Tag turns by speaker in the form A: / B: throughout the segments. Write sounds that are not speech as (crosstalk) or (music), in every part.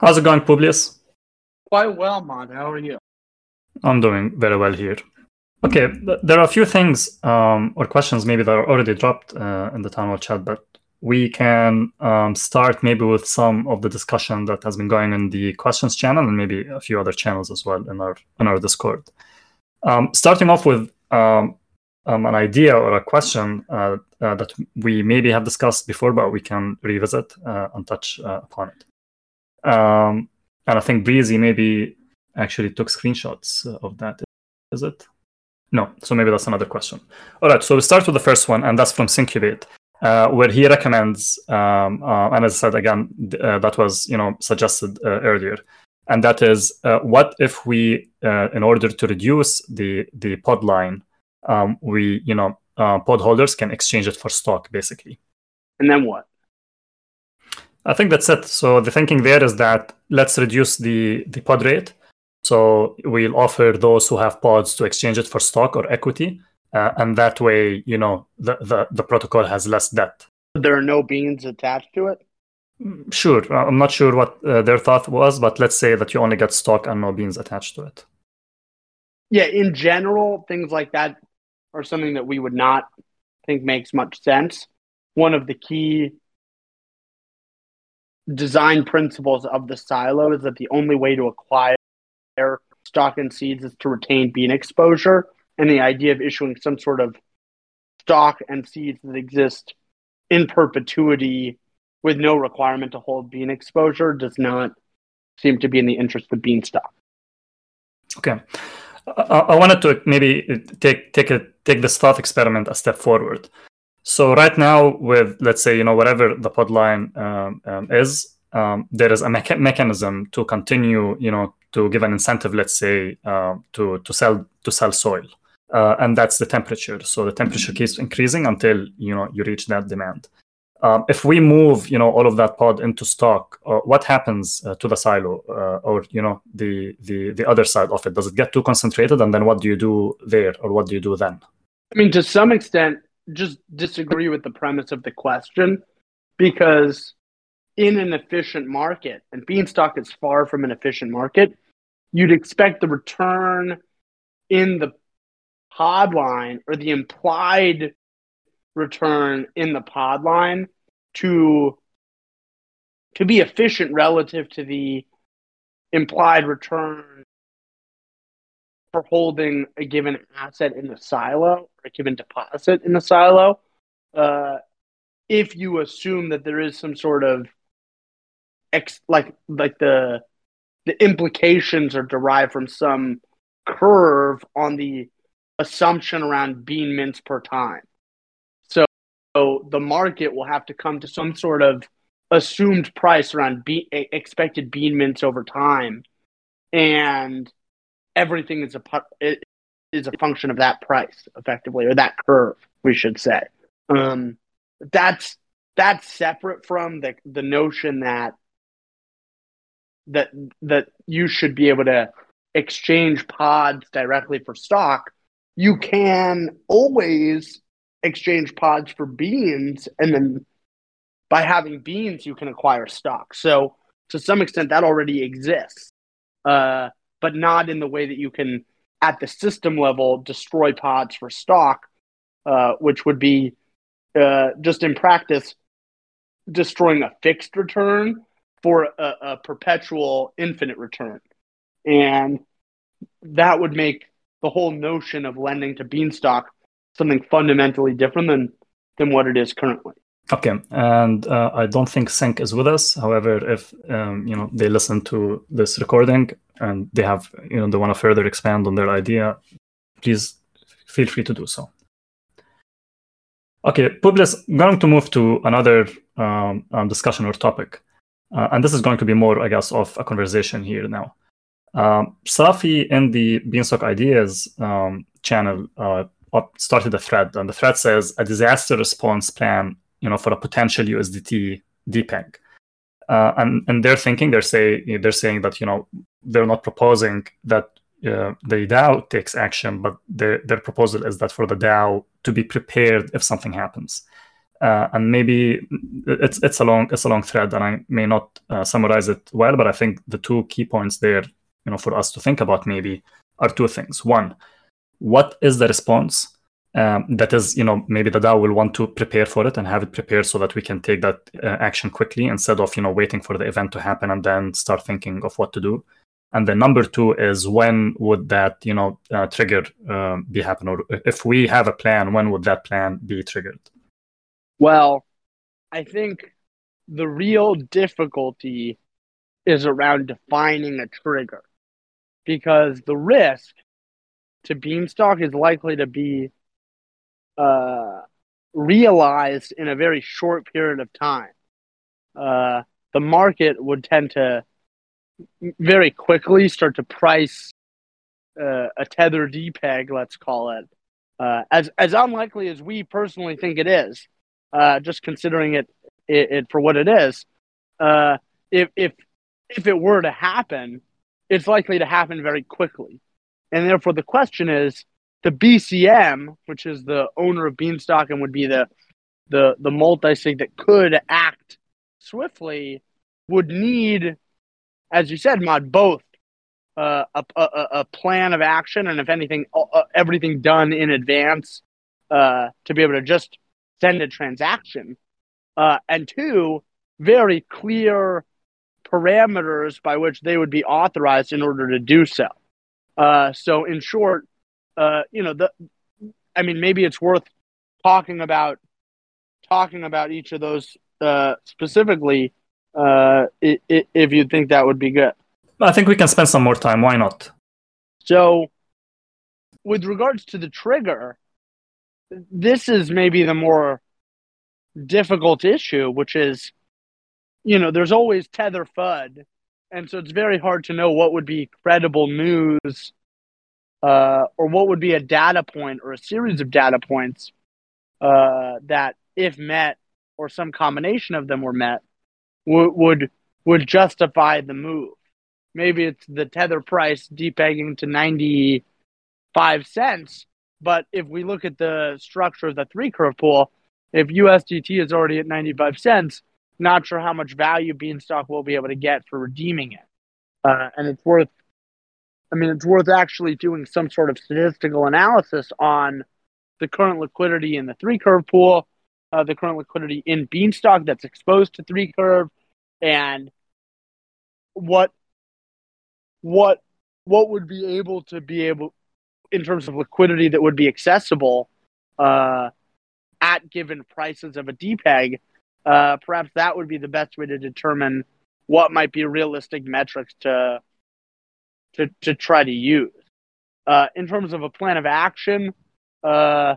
A: How's it going, Publius?
B: Quite well, Mod. How are you?
A: I'm doing very well here. Okay, there are a few things um, or questions maybe that are already dropped uh, in the town hall chat, but we can um, start maybe with some of the discussion that has been going in the questions channel and maybe a few other channels as well in our in our Discord. Um, starting off with um, um, an idea or a question uh, uh, that we maybe have discussed before, but we can revisit uh, and touch uh, upon it. Um, and I think Breezy maybe actually took screenshots of that. Is it? No. So maybe that's another question. All right. So we start with the first one, and that's from Syncubate, uh, where he recommends, um, uh, and as I said again, uh, that was you know suggested uh, earlier, and that is uh, what if we, uh, in order to reduce the the pod line, um, we you know pod holders can exchange it for stock basically.
B: And then what?
A: I think that's it. So the thinking there is that let's reduce the the pod rate. So we'll offer those who have pods to exchange it for stock or equity, uh, and that way, you know, the, the the protocol has less debt.
B: There are no beans attached to it.
A: Sure, uh, I'm not sure what uh, their thought was, but let's say that you only get stock and no beans attached to it.
B: Yeah, in general, things like that are something that we would not think makes much sense. One of the key design principles of the silo is that the only way to acquire stock and seeds is to retain bean exposure. And the idea of issuing some sort of stock and seeds that exist in perpetuity with no requirement to hold bean exposure does not seem to be in the interest of Beanstalk.
A: Okay. I, wanted to maybe take take a take this thought experiment a step forward. So right now, with let's say you know whatever the pod line um, um, is, um, there is a mecha- mechanism to continue you know to give an incentive, let's say uh, to to sell to sell soil, uh, and that's the temperature. So the temperature keeps increasing until you know you reach that demand. Um, if we move you know all of that pod into stock, uh, what happens uh, to the silo uh, or you know the the the other side of it? Does it get too concentrated, and then what do you do there, or what do you do then?
B: I mean, to some extent, just disagree with the premise of the question because in an efficient market, and Beanstalk is far from an efficient market, you'd expect the return in the pod line or the implied return in the pod line to to be efficient relative to the implied return for holding a given asset in the silo or a given deposit in the silo. Uh, if you assume that there is some sort of ex like like the the implications are derived from some curve on the assumption around bean mints per time. So, so the market will have to come to some sort of assumed price around be- expected bean mints over time, and everything is a is a function of that price, effectively, or that curve, we should say. Um, that's that's separate from the the notion that that that you should be able to exchange pods directly for stock. You can always exchange pods for beans, and then by having beans, you can acquire stock. So to some extent, that already exists. Uh, but not in the way that you can, at the system level, destroy pods for stock, uh, which would be uh, just in practice destroying a fixed return for a, a perpetual infinite return. And that would make the whole notion of lending to Beanstalk something fundamentally different than, than what it is currently.
A: Okay, and uh, I don't think Sync is with us. However, if um, you know they listen to this recording and they have you know they want to further expand on their idea, please feel free to do so. Okay, Publius, going to move to another um, um, discussion or topic, uh, and this is going to be more, I guess, of a conversation here now. Um, Safi in the Beanstalk Ideas um, channel uh, started a thread, and the thread says a disaster response plan you know, for a potential USDT depeg. Uh, and and they're thinking they're say they're saying that you know they're not proposing that uh, the DAO takes action, but their their proposal is that for the DAO to be prepared if something happens. Uh, and maybe it's it's a long it's a long thread, and I may not uh, summarize it well, but I think the two key points there, you know, for us to think about maybe are two things. One, what is the response um, that is, you know, maybe the DAO will want to prepare for it and have it prepared so that we can take that uh, action quickly instead of, you know, waiting for the event to happen and then start thinking of what to do. And then number two is when would that, you know, uh, trigger uh, be happen, or if we have a plan, when would that plan be triggered?
B: Well, I think the real difficulty is around defining a trigger because the risk to Beanstalk is likely to be uh, realized in a very short period of time. Uh, the market would tend to very quickly start to price uh, a tether depeg, let's call it, uh, as as unlikely as we personally think it is. Uh, just considering it, it, it for what it is, uh, if if if it were to happen, it's likely to happen very quickly. And therefore, the question is the BCM, which is the owner of Beanstalk and would be the the the multi sig that could act swiftly, would need, as you said, mod both uh, a, a, a plan of action and if anything, uh, everything done in advance uh, to be able to just send a transaction, uh, and two, very clear parameters by which they would be authorized in order to do so. Uh, so, in short, uh, you know, the, I mean, maybe it's worth talking about talking about each of those uh, specifically uh, if you think that would be good.
A: I think we can spend some more time. Why not?
B: So, with regards to the trigger, this is maybe the more difficult issue, which is you know, there's always tether FUD. And so it's very hard to know what would be credible news uh, or what would be a data point or a series of data points uh, that, if met or some combination of them were met, w- would would justify the move. Maybe it's the tether price depegging to 95 cents. But if we look at the structure of the three curve pool, if USDT is already at 95 cents, not sure how much value Beanstalk will be able to get for redeeming it. Uh, and it's worth, I mean, it's worth actually doing some sort of statistical analysis on the current liquidity in the three curve pool, uh, the current liquidity in Beanstalk that's exposed to three curve, and what what what would be able to be able in terms of liquidity that would be accessible uh, at given prices of a depeg uh, perhaps that would be the best way to determine what might be realistic metrics to to to try to use. Uh, in terms of a plan of action, uh,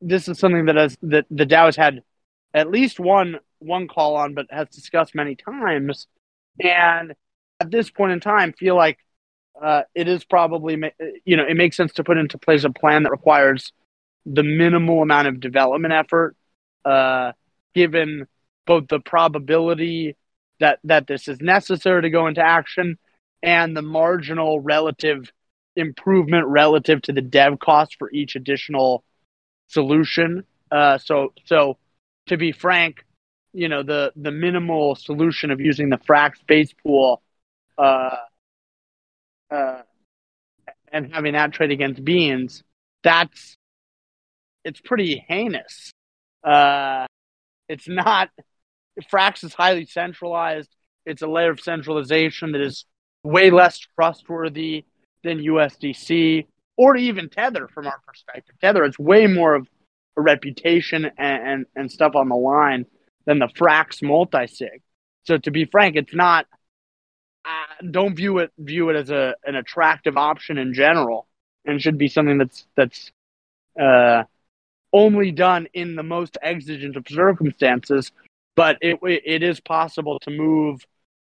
B: this is something that has that the DAO has had at least one one call on, but has discussed many times. And at this point in time, feel like uh, it is probably you know it makes sense to put into place a plan that requires the minimal amount of development effort. Uh, given both the probability that that this is necessary to go into action and the marginal relative improvement relative to the dev cost for each additional solution. Uh, so so to be frank, you know the the minimal solution of using the Frax base pool uh, uh, and having that trade against beans, that's it's pretty heinous. Uh, it's not. (laughs) Frax is highly centralized. It's a layer of centralization that is way less trustworthy than USDC or even Tether from our perspective. Tether is way more of a reputation and, and, and stuff on the line than the Frax multi-sig. So to be frank, it's not. Uh, don't view it view it as a an attractive option in general, and should be something that's that's uh, only done in the most exigent of circumstances, but it it is possible to move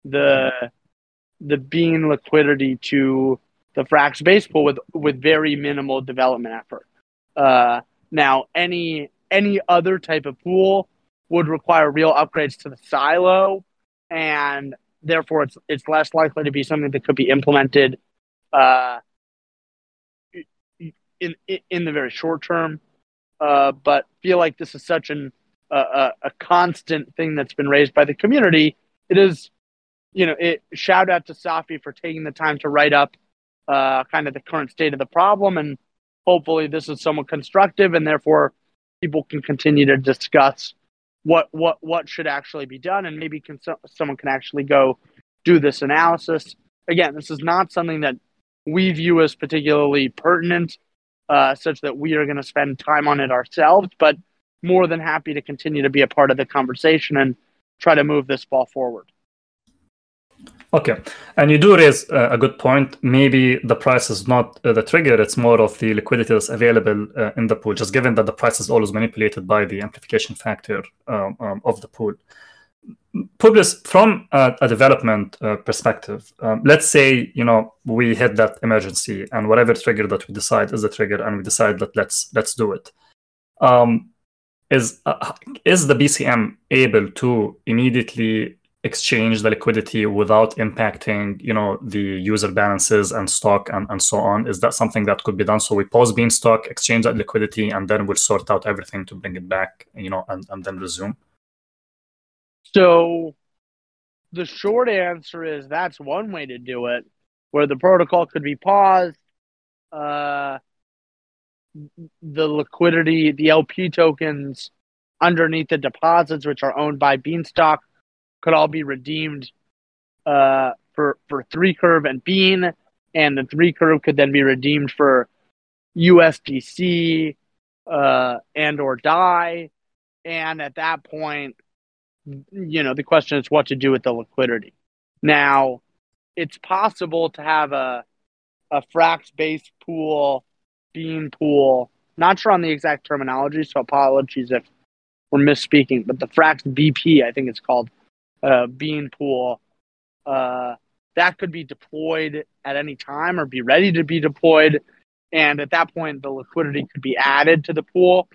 B: the the bean liquidity to the Frax base pool with with very minimal development effort. Uh, now, any any other type of pool would require real upgrades to the silo, and therefore it's it's less likely to be something that could be implemented uh, in in the very short term. Uh, but feel like this is such an a, a constant thing that's been raised by the community. It is, you know, it shout out to Safi for taking the time to write up uh, kind of the current state of the problem, and hopefully this is somewhat constructive, and therefore people can continue to discuss what what what should actually be done, and maybe can, someone can actually go do this analysis. Again, this is not something that we view as particularly pertinent, uh, such that we are going to spend time on it ourselves, but more than happy to continue to be a part of the conversation and try to move this ball forward.
A: Okay, and you do raise uh, a good point. Maybe the price is not uh, the trigger; it's more of the liquidity that's available uh, in the pool. Just given that the price is always manipulated by the amplification factor um, um, of the pool. Publius, from a, a development uh, perspective, um, let's say you know we hit that emergency, and whatever trigger that we decide is the trigger, and we decide that let's let's do it. Um, is uh, is the BCM able to immediately exchange the liquidity without impacting you know the user balances and stock and, and so on? Is that something that could be done? So we pause beanstalk exchange that liquidity and then we'll sort out everything to bring it back you know and, and then resume?
B: So the short answer is that's one way to do it where the protocol could be paused uh, the liquidity the lp tokens underneath the deposits which are owned by beanstalk could all be redeemed uh, for for three curve and bean, and the three curve could then be redeemed for USDC uh, and or DAI. And at that point, you know, the question is what to do with the liquidity. Now, it's possible to have a a Frax based pool, bean pool. Not sure on the exact terminology, so apologies if we're misspeaking. But the Frax BP, I think it's called, uh, bean pool uh, that could be deployed at any time or be ready to be deployed. And at that point, the liquidity could be added to the pool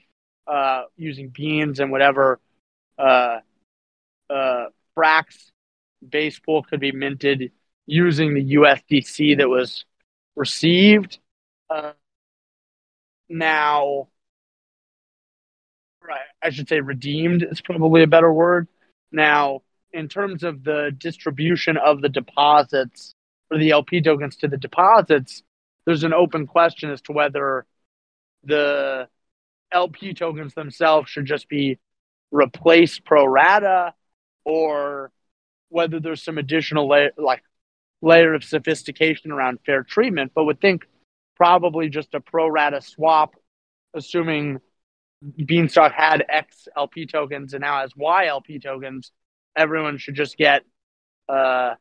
B: uh, using beans and whatever uh, uh, Frax base pool could be minted using the USDC that was received. Uh, now, I should say redeemed is probably a better word. Now, in terms of the distribution of the deposits or the LP tokens to the deposits, there's an open question as to whether the LP tokens themselves should just be replaced pro rata or whether there's some additional layer like layer of sophistication around fair treatment, but would think probably just a pro rata swap, assuming Beanstalk had X LP tokens and now has Y LP tokens, everyone should just get uh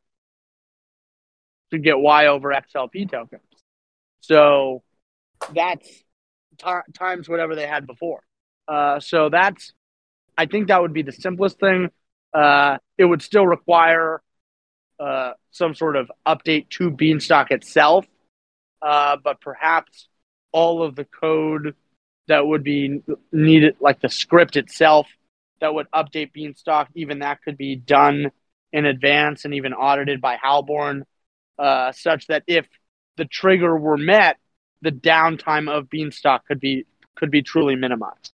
B: should get Y over XLP tokens. So that's t- times whatever they had before. Uh, so that's I think that would be the simplest thing. Uh, it would still require uh, some sort of update to Beanstalk itself, uh, but perhaps all of the code that would be needed, like the script itself, that would update Beanstalk. Even that could be done in advance and even audited by Halborn, uh, such that if the trigger were met, the downtime of Beanstalk could be could be truly minimized.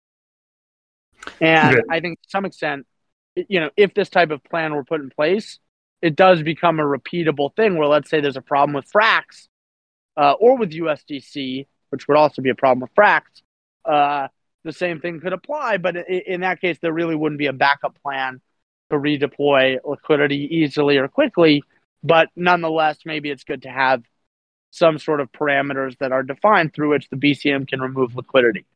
B: And I think to some extent, you know, if this type of plan were put in place, it does become a repeatable thing. Where let's say there's a problem with Frax uh, or with USDC, which would also be a problem with Frax. Uh, the same thing could apply. But in that case, there really wouldn't be a backup plan to redeploy liquidity easily or quickly. But nonetheless, maybe it's good to have some sort of parameters that are defined through which the BCM can remove liquidity,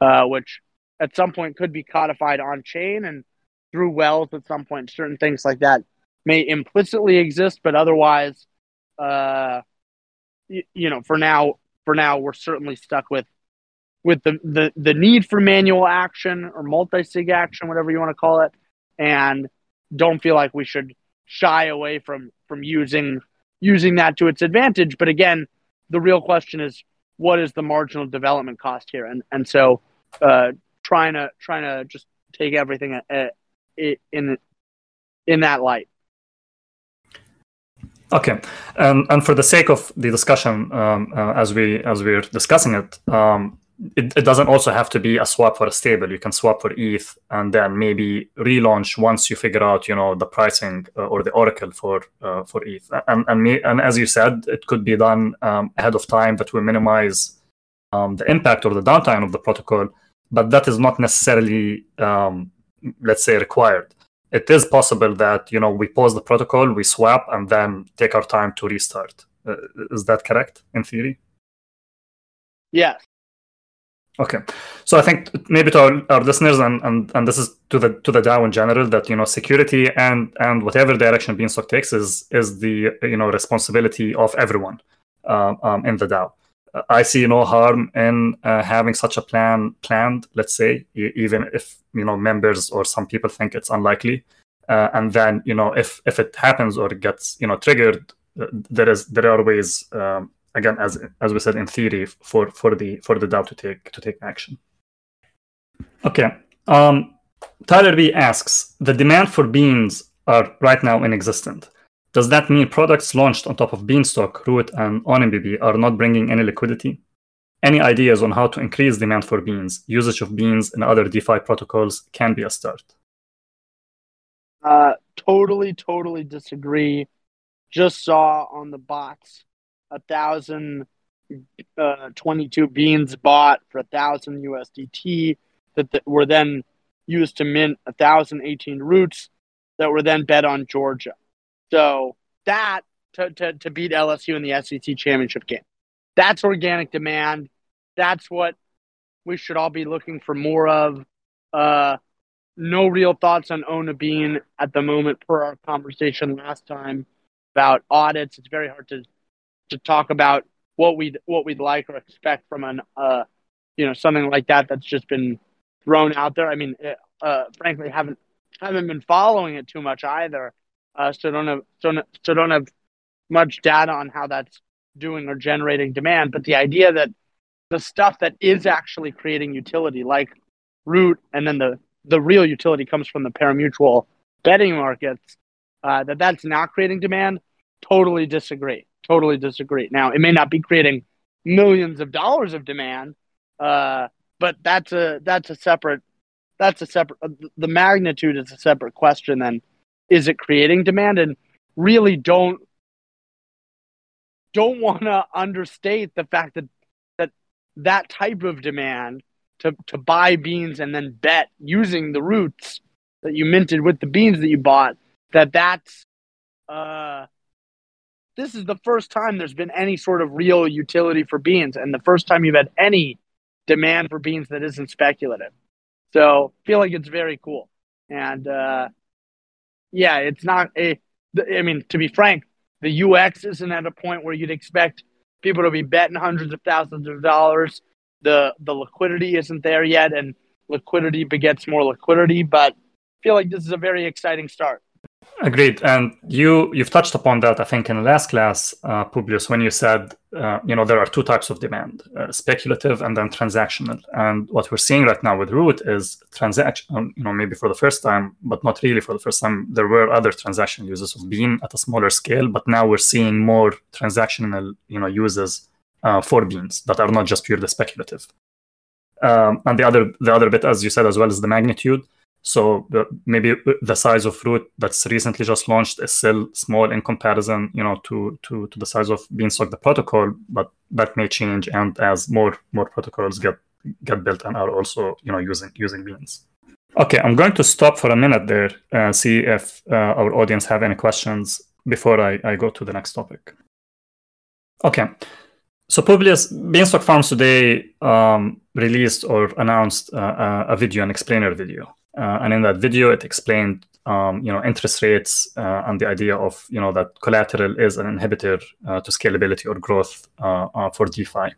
B: uh, which at some point could be codified on chain and through Wells at some point. Certain things like that may implicitly exist, but otherwise, uh, you, you know, for now, for now, we're certainly stuck with with the, the, the need for manual action or multi-sig action, whatever you want to call it, and don't feel like we should shy away from from using using that to its advantage. But again, the real question is what is the marginal development cost here? And and so uh, trying to trying to just take everything at, at, in in that light.
A: Okay, and and for the sake of the discussion, um, uh, as we as we're discussing it, um, it, it doesn't also have to be a swap for a stable. You can swap for ETH and then maybe relaunch once you figure out, you know, the pricing uh, or the oracle for uh, for ETH. And and, me, and as you said, it could be done um, ahead of time that will minimize um, the impact or the downtime of the protocol. But that is not necessarily, um, let's say, required. It is possible that you know we pause the protocol, we swap, and then take our time to restart. Uh, is that correct in theory?
B: Yes.
A: Okay, so I think maybe to our, our listeners, and, and and this is to the to the DAO in general, that you know security and and whatever direction Beanstalk takes is is the you know responsibility of everyone um, um, in the DAO. I see no harm in uh, having such a plan planned. Let's say, even if you know members or some people think it's unlikely, uh, and then you know if if it happens or it gets you know triggered, uh, there is there are ways um, again, as as we said in theory, for for the for the DAO to take to take action. Okay. Um, Tyler B asks: The demand for beans are right now inexistent. Does that mean products launched on top of Beanstalk, Root, and OnMBB are not bringing any liquidity? Any ideas on how to increase demand for beans? Usage of beans in other DeFi protocols can be a start.
B: Uh, totally, totally disagree. Just saw on the bots a thousand uh, 22 beans bought for a thousand USDT that, were then used to mint a thousand 18 roots that were then bet on Georgia. So that to, to, to beat LSU in the SEC championship game. That's organic demand. That's what we should all be looking for more of. Uh, no real thoughts on Ona Bean at the moment per our conversation last time about audits. It's very hard to to talk about what we'd what we'd like or expect from an uh, you know something like that that's just been thrown out there. I mean, uh, frankly, haven't haven't been following it too much either, uh, so don't have so, so don't have much data on how that's doing or generating demand. But the idea that the stuff that is actually creating utility, like root, and then the the real utility comes from the parimutuel betting markets, uh, that that's not creating demand. Totally disagree totally disagree. Now, it may not be creating millions of dollars of demand, uh, but that's a that's a separate that's a separate uh, the magnitude is a separate question. Then, is it creating demand? And really, don't don't want to understate the fact that that that type of demand to to buy beans and then bet using the roots that you minted with the beans that you bought that that's uh this is the first time there's been any sort of real utility for beans and the first time you've had any demand for beans that isn't speculative. So feel like it's very cool. And uh, yeah, it's not a, I mean, to be frank, the UX isn't at a point where you'd expect people to be betting hundreds of thousands of dollars. The the liquidity isn't there yet, and liquidity begets more liquidity. But I feel like this is a very exciting start.
A: Agreed, and you you've touched upon that I think in the last class, uh, Publius, when you said uh, you know there are two types of demand: uh, speculative and then transactional. And what we're seeing right now with Root is transaction. Um, you know, maybe for the first time, but not really for the first time. There were other transaction users of Bean at a smaller scale, but now we're seeing more transactional you know uses uh, for beans that are not just purely speculative. Um, and the other the other bit, as you said as well, is the magnitude. So the, maybe the size of Root that's recently just launched is still small in comparison, you know, to to, to the size of Beanstalk the protocol, but that may change, and as more more protocols get get built and are also you know using using Beans. Okay, I'm going to stop for a minute there and see if uh, our audience have any questions before I, I go to the next topic. Okay, so Publius Beanstalk Farms today um, released or announced uh, a video, an explainer video uh, and in that video, it explained, um, you know, interest rates uh, and the idea of, you know, that collateral is an inhibitor uh, to scalability or growth uh, uh, for DeFi.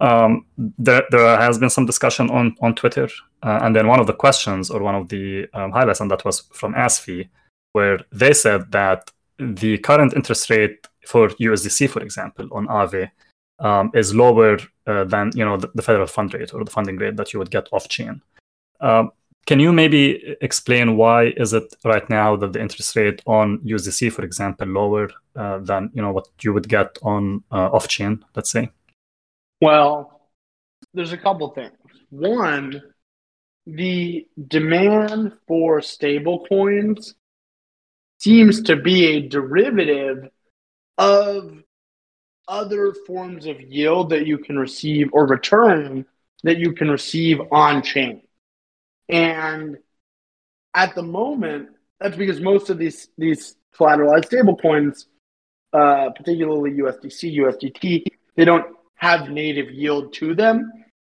A: Um, there, there has been some discussion on on Twitter, uh, and then one of the questions or one of the um, highlights, and that was from ASFI, where they said that the current interest rate for USDC, for example, on Aave, um, is lower than you know the, the, federal fund rate or the funding rate that you would get off chain. Um, can you maybe explain why is it right now that the interest rate on USDC, for example, lower uh, than you know what you would get on uh, off chain, let's say?
B: Well, there's a couple things. One, the demand for stable coins seems to be a derivative of other forms of yield that you can receive or return that you can receive on chain. And at the moment, that's because most of these these collateralized stablecoins, uh, particularly USDC, USDT, they don't have native yield to them,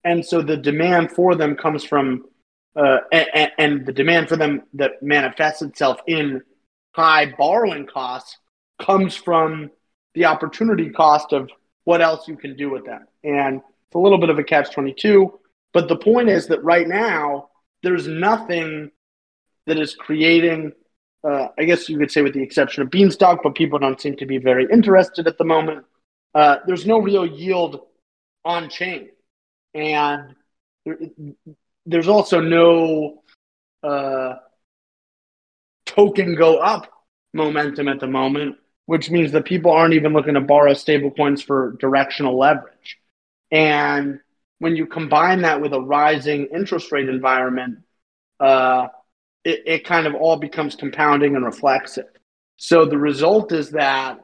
B: and so the demand for them comes from, uh, and, and the demand for them that manifests itself in high borrowing costs comes from the opportunity cost of what else you can do with them. And it's a little bit of a catch 22. But the point is that right now, there's nothing that is creating, uh, I guess you could say, with the exception of Beanstalk, but people don't seem to be very interested at the moment. Uh, there's no real yield on chain. And there's also no uh, token go up momentum at the moment which means that people aren't even looking to borrow stablecoins for directional leverage. And when you combine that with a rising interest rate environment, uh, it, it kind of all becomes compounding and reflexive. So the result is that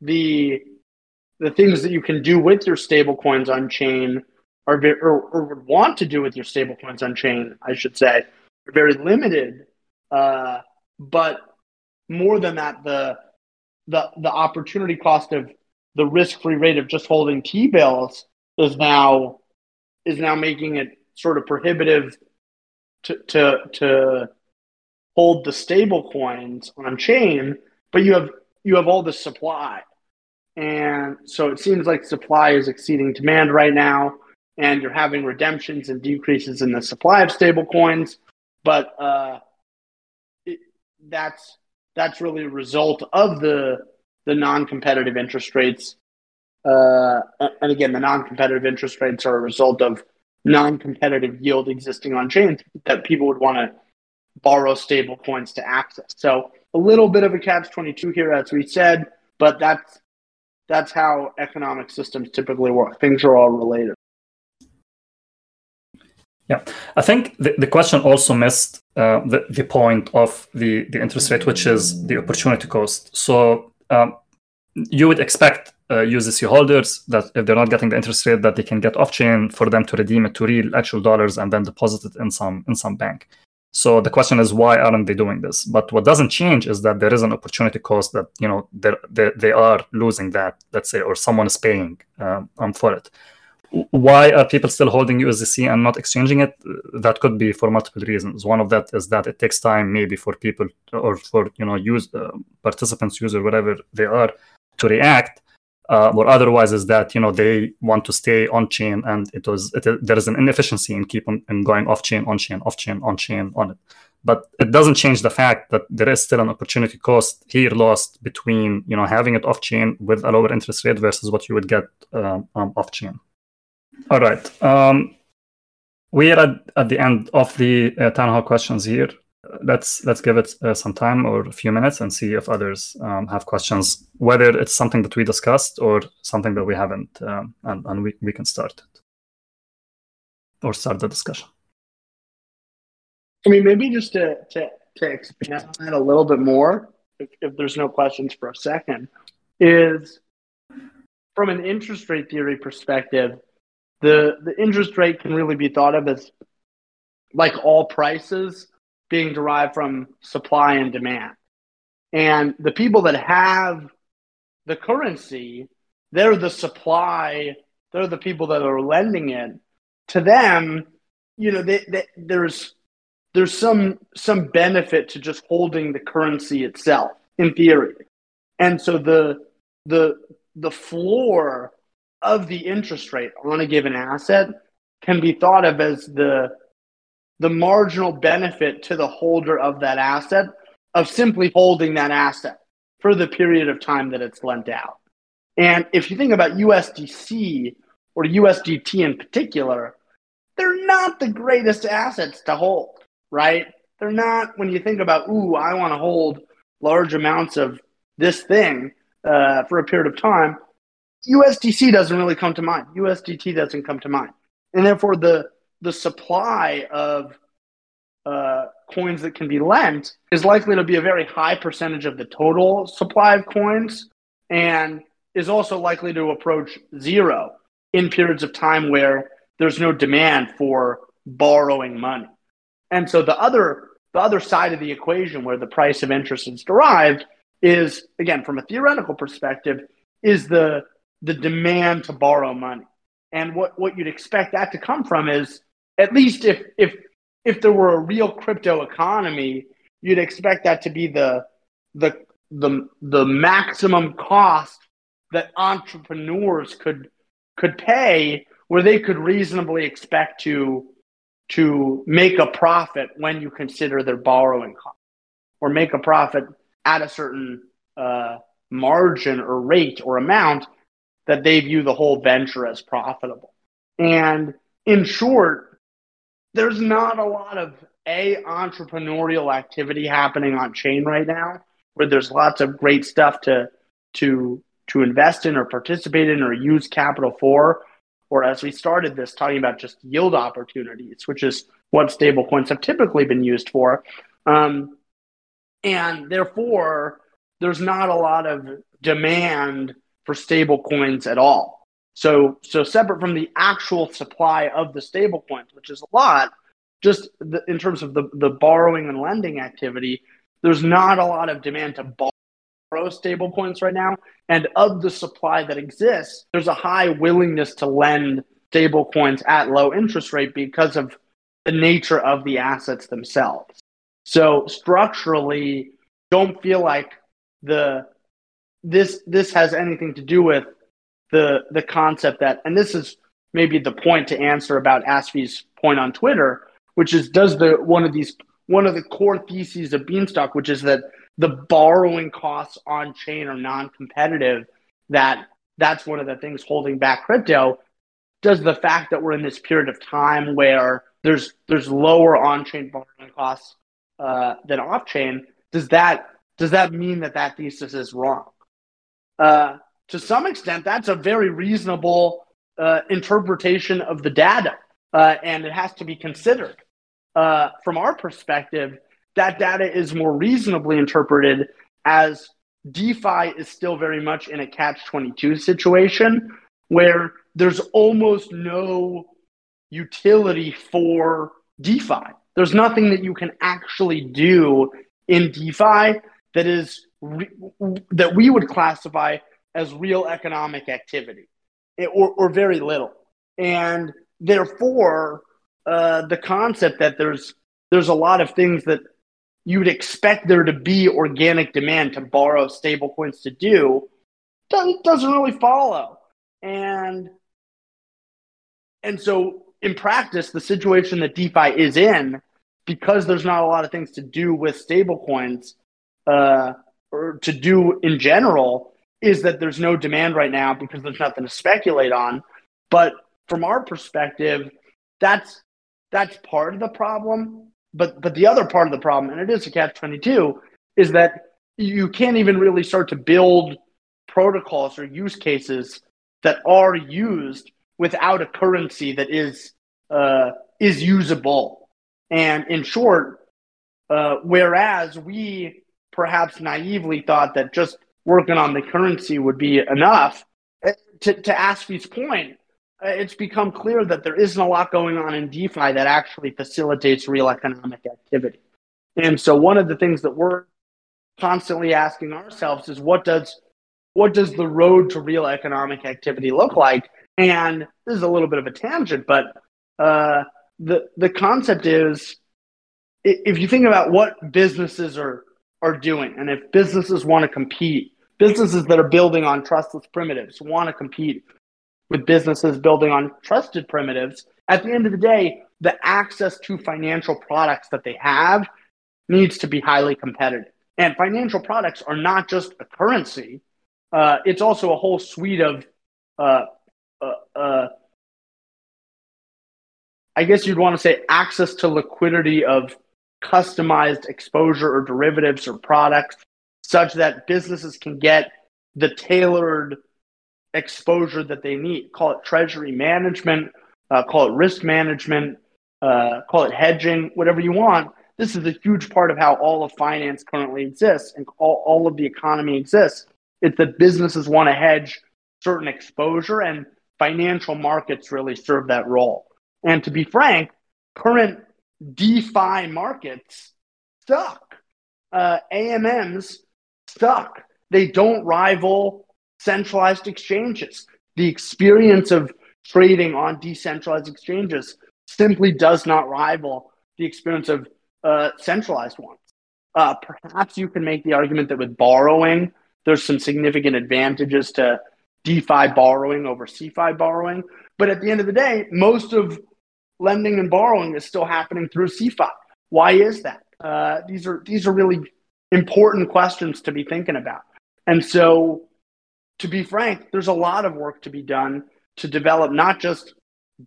B: the the things that you can do with your stablecoins on chain are very, or, or would want to do with your stablecoins on chain, I should say, are very limited. Uh, but more than that, the the the opportunity cost of the risk free rate of just holding T bills is now is now making it sort of prohibitive to to to hold the stable coins on chain, but you have you have all the supply. And so it seems like supply is exceeding demand right now, and you're having redemptions and decreases in the supply of stable coins. But uh, it, that's that's really a result of the the non-competitive interest rates. Uh, and again, the non-competitive interest rates are a result of non-competitive yield existing on chains that people would want to borrow stable coins to access. So a little bit of a catch 22 here, as we said, but that's that's how economic systems typically work. Things are all related.
A: Yeah, I think the, the question also missed uh, the, the point of the, the interest rate, which is the opportunity cost. So um, you would expect uh, USDC holders that if they're not getting the interest rate that they can get off chain for them to redeem it to real actual dollars and then deposit it in some in some bank. So the question is why aren't they doing this? But what doesn't change is that there is an opportunity cost that you know they they are losing that let's say or someone is paying um, for it why are people still holding USDC and not exchanging it? That could be for multiple reasons. One of that is that it takes time, maybe for people or for you know use uh, participants, user whatever they are, to react. Uh, or otherwise is that you know they want to stay on chain and it was it, there is an inefficiency in keep on in going off chain, on chain, off chain, on chain on it. But it doesn't change the fact that there is still an opportunity cost here lost between you know having it off chain with a lower interest rate versus what you would get um, um, off chain. All right. Um, we are at, at the end of the uh, town hall questions here. Let's let's give it uh, some time or a few minutes and see if others um, have questions, whether it's something that we discussed or something that we haven't, um, and, and we, we can start it or start the discussion.
B: I mean, maybe just to, to, to expand on that a little bit more, if, if there's no questions for a second, is from an interest rate theory perspective, the the interest rate can really be thought of as like all prices being derived from supply and demand. And the people that have the currency, they're the supply, they're the people that are lending it. To them, you know, they, they, there's there's some some benefit to just holding the currency itself in theory. And so the the the floor of the interest rate on a given asset can be thought of as the the marginal benefit to the holder of that asset of simply holding that asset for the period of time that it's lent out. And if you think about USDC or USDT in particular, they're not the greatest assets to hold, right? They're not, when you think about, ooh, I want to hold large amounts of this thing uh, for a period of time, USDC doesn't really come to mind. USDT doesn't come to mind. and therefore the the supply of uh, coins that can be lent is likely to be a very high percentage of the total supply of coins, and is also likely to approach zero in periods of time where there's no demand for borrowing money. And so the other the other side of the equation where the price of interest is derived is again from a theoretical perspective is the the demand to borrow money. And what, what you'd expect that to come from is at least if if if there were a real crypto economy, you'd expect that to be the the the the maximum cost that entrepreneurs could could pay where they could reasonably expect to to make a profit when you consider their borrowing cost or make a profit at a certain uh, margin or rate or amount that they view the whole venture as profitable. And in short, there's not a lot of a entrepreneurial activity happening on chain right now where there's lots of great stuff to to to invest in or participate in or use capital for or as we started this talking about just yield opportunities which is what stablecoins have typically been used for um, and therefore there's not a lot of demand for stable coins at all. So, so separate from the actual supply of the stable coins, which is a lot, just the, in terms of the, the borrowing and lending activity, there's not a lot of demand to borrow stable coins right now. And of the supply that exists, there's a high willingness to lend stable coins at low interest rate because of the nature of the assets themselves. So structurally, don't feel like the this this has anything to do with the the concept that and this is maybe the point to answer about Asfi's point on Twitter, which is does the one of these one of the core theses of Beanstalk, which is that the borrowing costs on chain are non-competitive, that that's one of the things holding back crypto. Does the fact that we're in this period of time where there's there's lower on-chain borrowing costs uh, than off-chain, does that does that mean that that thesis is wrong? Uh, to some extent, that's a very reasonable uh, interpretation of the data, uh, and it has to be considered. Uh, from our perspective, that data is more reasonably interpreted as DeFi is still very much in a catch 22 situation where there's almost no utility for DeFi. There's nothing that you can actually do in DeFi that is re- that we would classify as real economic activity, or, or very little, and therefore uh, the concept that there's there's a lot of things that you'd expect there to be organic demand to borrow stablecoins to do doesn't, doesn't really follow, and and so in practice, the situation that DeFi is in, because there's not a lot of things to do with stablecoins, uh, or to do in general is that there's no demand right now because there's nothing to speculate on. But from our perspective, that's that's part of the problem. But but the other part of the problem, and it is a catch twenty two, is that you can't even really start to build protocols or use cases that are used without a currency that is uh, is usable. And in short, uh, whereas we perhaps naively thought that just working on the currency would be enough. Uh, to, to Asfi's point, uh, it's become clear that there isn't a lot going on in DeFi that actually facilitates real economic activity. And so one of the things that we're constantly asking ourselves is what does what does the road to real economic activity look like? And this is a little bit of a tangent, but uh, the the concept is if you think about what businesses are are doing. And if businesses want to compete, businesses that are building on trustless primitives want to compete with businesses building on trusted primitives, at the end of the day, the access to financial products that they have needs to be highly competitive. And financial products are not just a currency, uh, it's also a whole suite of, uh, uh, uh I guess you'd want to say, access to liquidity of customized exposure or derivatives or products such that businesses can get the tailored exposure that they need. Call it treasury management uh, call it risk management, uh, call it hedging, whatever you want. This is a huge part of how all of finance currently exists and all, all of the economy exists. It's that businesses want to hedge certain exposure, and financial markets really serve that role. And to be frank, current DeFi markets suck. Uh, AMMs stuck. They don't rival centralized exchanges. The experience of trading on decentralized exchanges simply does not rival the experience of uh, centralized ones. Uh, perhaps you can make the argument that with borrowing, there's some significant advantages to DeFi borrowing over CeFi borrowing. But at the end of the day, most of lending and borrowing is still happening through CeFi. Why is that? Uh, these are these are really important questions to be thinking about. And so, to be frank, there's a lot of work to be done to develop not just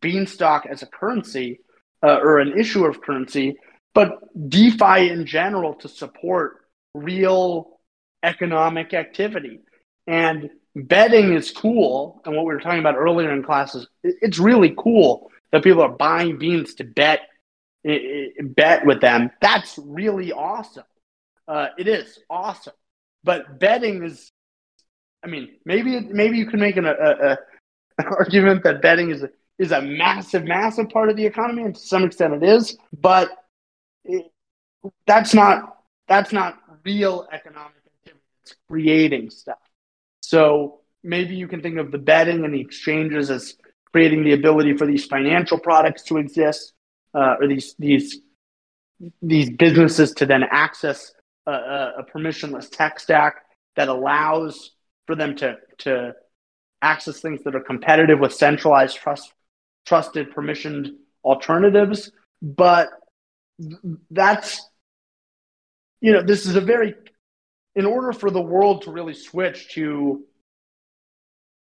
B: Beanstalk as a currency uh, or an issuer of currency, but DeFi in general to support real economic activity. And betting is cool. And what we were talking about earlier in classes, it's really cool that people are buying beans to bet bet with them. That's really awesome. Uh, it is awesome. But betting is, I mean, maybe maybe you can make an, a, a, an (laughs) argument that betting is a, is a massive, massive part of the economy, and to some extent it is. But it, that's not that's not real economic activity. It's creating stuff. So maybe you can think of the betting and the exchanges as creating the ability for these financial products to exist, uh, or these these these businesses to then access a, a, permissionless tech stack that allows for them to to access things that are competitive with centralized trust trusted permissioned alternatives. But that's you know this is a very in order for the world to really switch to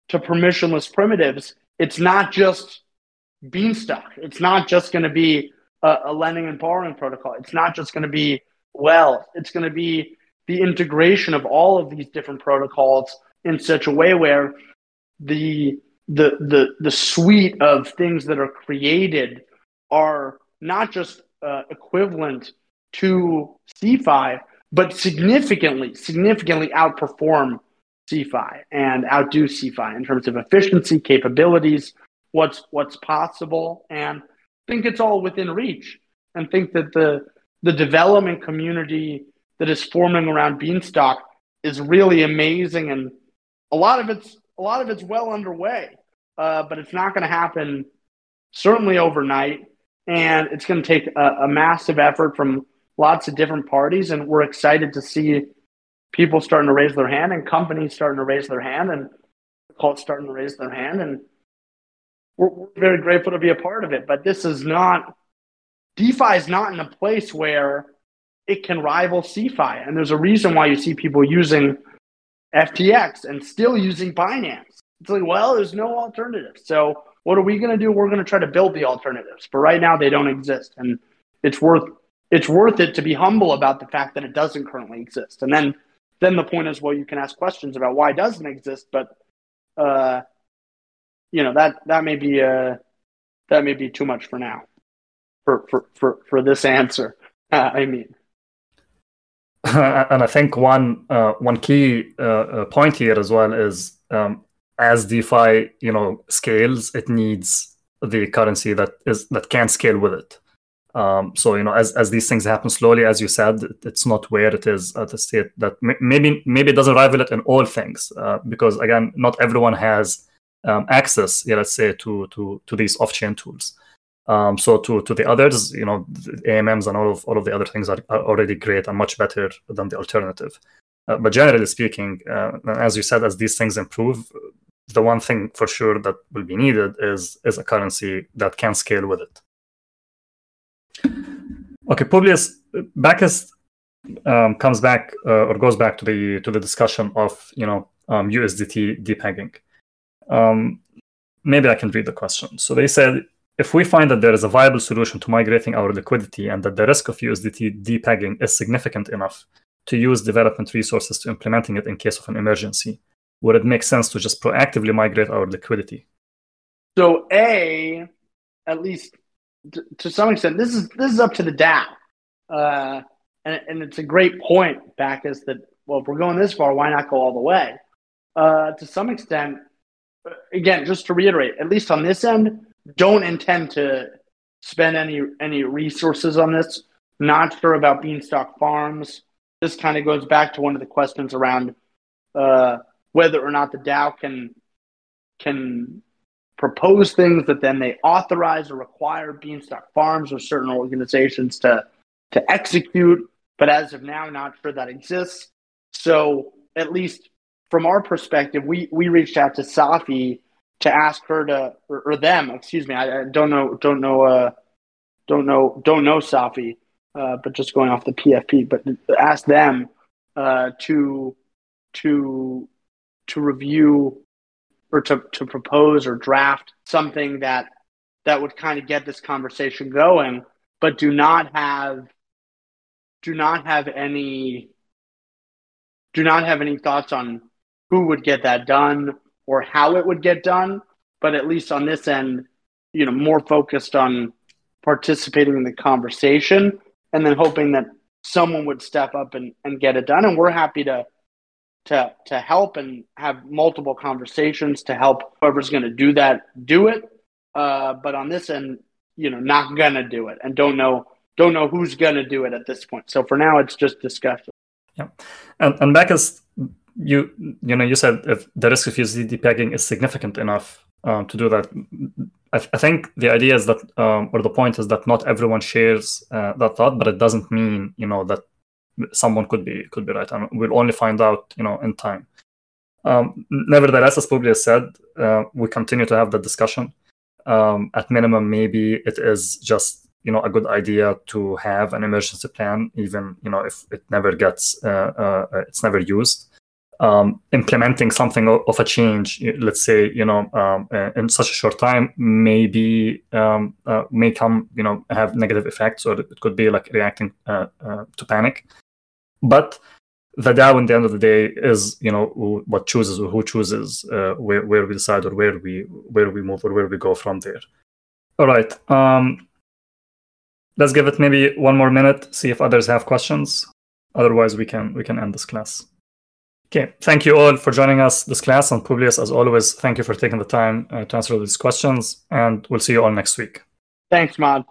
B: to permissionless primitives it's not just beanstalk. It's not just going to be a, a lending and borrowing protocol. It's not just going to be well it's going to be the integration of all of these different protocols in such a way where the the the the suite of things that are created are not just uh, equivalent to CeFi, but significantly, significantly outperform CeFi and outdo CeFi in terms of efficiency, capabilities, what's what's possible, and think it's all within reach. And think that the the development community that is forming around Beanstalk is really amazing, and a lot of it's a lot of it's well underway. Uh, but it's not going to happen certainly overnight and it's going to take a, a, massive effort from lots of different parties and we're excited to see people starting to raise their hand and companies starting to raise their hand and it starting to raise their hand and we're, we're very grateful to be a part of it but this is not defi is not in a place where it can rival CeFi and there's a reason why you see people using ftx and still using binance it's like well there's no alternative so what are we going to do? We're going to try to build the alternatives, but right now they don't exist, and it's worth it's worth it to be humble about the fact that it doesn't currently exist. And then then the point is, well, you can ask questions about why it doesn't exist, but uh, you know that that may be uh, that may be too much for now for for for, this answer. (laughs) Uh, I mean. (laughs)
A: and I think one uh, one key uh, uh, point here as well is um, as DeFi, you know, scales, it needs the currency that is that can scale with it. Um, so you know, as as these things happen slowly, as you said, it's not where it is at the state that maybe maybe it doesn't rival it in all things uh, because again, not everyone has um, access, yeah, let's say, to to to these off-chain tools. Um, so to to the others, you know, AMMs and all of all of the other things are, are already great and much better than the alternative. Uh, but generally speaking, uh, as you said, as these things improve, the one thing for sure that will be needed is is a currency that can scale with it. Okay, Publius Bacchus um, comes back uh, or goes back to the to the discussion of you know um, USDT depegging. Um, maybe I can read the question. So they said if we find that there is a viable solution to migrating our liquidity and that the risk of USDT depegging is significant enough to use development resources to implementing it in case of an emergency, would it make sense to just proactively migrate our liquidity?
B: So, A, at least to, some extent, this is this is up to the DAO, uh, and and it's a great point, Bacchus, that well, if we're going this far, why not go all the way? Uh, to some extent, uh, again, just to reiterate, at least on this end, don't intend to spend any any resources on this. Not sure about Beanstalk Farms. This kind of goes back to one of the questions around uh, whether or not the DAO can can propose things that then they authorize or require Beanstalk Farms or certain organizations to to execute. But as of now, not sure that exists. So at least from our perspective, we we reached out to Safi to ask her to or, or them, excuse me. I, I, don't know, don't know, uh, don't know, don't know Safi, uh, but just going off the PFP. But ask them uh, to to to review or to, to propose or draft something that that would kind of get this conversation going, but do not have do not have any do not have any thoughts on who would get that done or how it would get done. But at least on this end, you know, more focused on participating in the conversation and then hoping that someone would step up and, and get it done. And we're happy to to to help and have multiple conversations to help whoever's going to do that do it. Uh, but on this end, you know, not gonna do it and don't know don't know who's gonna do it at this point. So for now, it's just discussion.
A: Yeah, and and Bacchus you you know you said if the risk of USDT pegging is significant enough um, to do that. I, th- I, think the idea is that, um, or the point is that not everyone shares uh, that thought, but it doesn't mean you know that someone could be could be right, and we'll only find out you know in time. Um, nevertheless, as Publius said, uh, we continue to have the discussion. Um, at minimum, maybe it is just you know a good idea to have an emergency plan, even you know if it never gets uh, uh, it's never used um, implementing something of a change, let's say, you know, um, uh, in such a short time, maybe um, uh, may come, you know, have negative effects, or it could be like reacting uh, uh, to panic. But the DAO, in the end of the day, is you know what chooses or who chooses uh, where where we decide or where we where we move or where we go from there. All right. Um, let's give it maybe one more minute. See if others have questions. Otherwise, we can we can end this class. Okay, thank you all for joining us this class. And Publius, as always, thank you for taking the time uh, to answer all these questions. And we'll see you all next week.
B: Thanks, Mod.